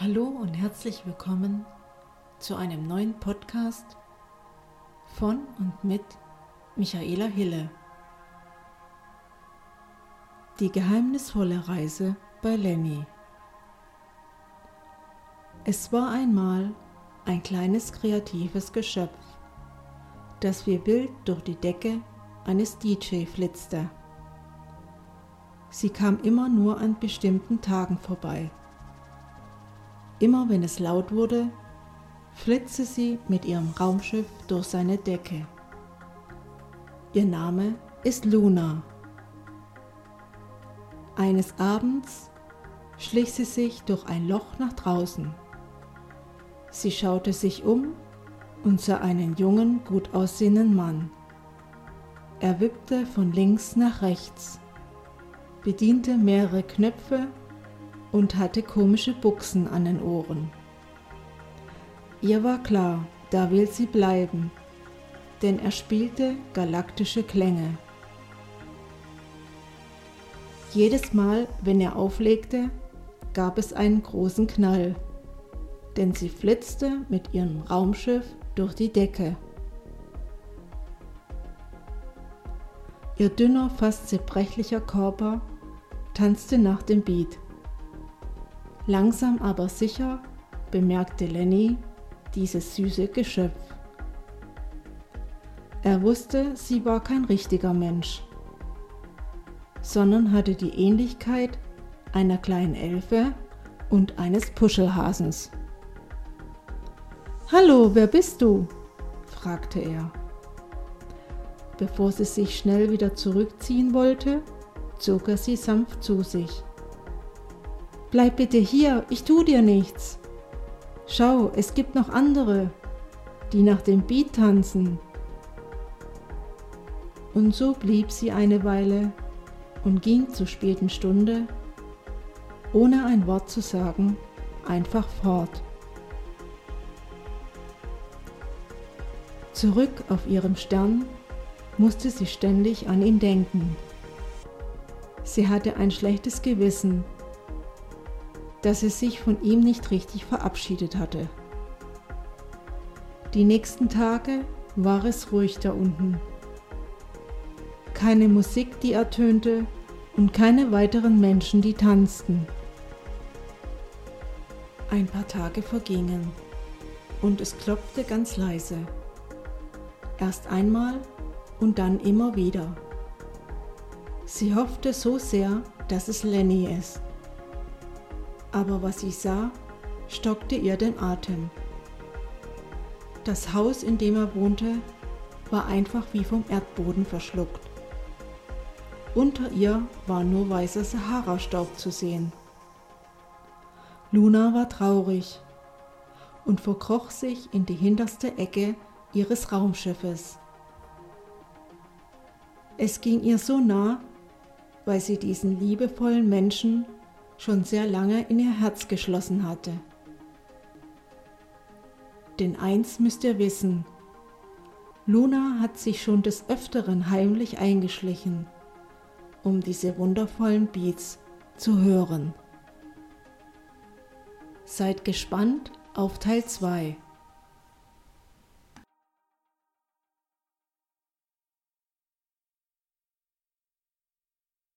Hallo und herzlich willkommen zu einem neuen Podcast von und mit Michaela Hille. Die geheimnisvolle Reise bei Lenny. Es war einmal ein kleines kreatives Geschöpf, das wie wild durch die Decke eines DJ flitzte. Sie kam immer nur an bestimmten Tagen vorbei Immer wenn es laut wurde, flitzte sie mit ihrem Raumschiff durch seine Decke. Ihr Name ist Luna. Eines Abends schlich sie sich durch ein Loch nach draußen. Sie schaute sich um und sah einen jungen, gut aussehenden Mann. Er wippte von links nach rechts, bediente mehrere Knöpfe und hatte komische Buchsen an den Ohren. Ihr war klar, da will sie bleiben, denn er spielte galaktische Klänge. Jedes Mal, wenn er auflegte, gab es einen großen Knall, denn sie flitzte mit ihrem Raumschiff durch die Decke. Ihr dünner, fast zerbrechlicher Körper tanzte nach dem Beat. Langsam aber sicher bemerkte Lenny dieses süße Geschöpf. Er wusste, sie war kein richtiger Mensch, sondern hatte die Ähnlichkeit einer kleinen Elfe und eines Puschelhasens. Hallo, wer bist du? fragte er. Bevor sie sich schnell wieder zurückziehen wollte, zog er sie sanft zu sich. Bleib bitte hier, ich tu dir nichts. Schau, es gibt noch andere, die nach dem Beat tanzen. Und so blieb sie eine Weile und ging zur späten Stunde, ohne ein Wort zu sagen, einfach fort. Zurück auf ihrem Stern musste sie ständig an ihn denken. Sie hatte ein schlechtes Gewissen, dass sie sich von ihm nicht richtig verabschiedet hatte. Die nächsten Tage war es ruhig da unten. Keine Musik, die ertönte und keine weiteren Menschen, die tanzten. Ein paar Tage vergingen und es klopfte ganz leise. Erst einmal und dann immer wieder. Sie hoffte so sehr, dass es Lenny ist aber was sie sah, stockte ihr den Atem. Das Haus, in dem er wohnte, war einfach wie vom Erdboden verschluckt. Unter ihr war nur weißer Sahara-Staub zu sehen. Luna war traurig und verkroch sich in die hinterste Ecke ihres Raumschiffes. Es ging ihr so nah, weil sie diesen liebevollen Menschen schon sehr lange in ihr Herz geschlossen hatte. Denn eins müsst ihr wissen, Luna hat sich schon des Öfteren heimlich eingeschlichen, um diese wundervollen Beats zu hören. Seid gespannt auf Teil 2.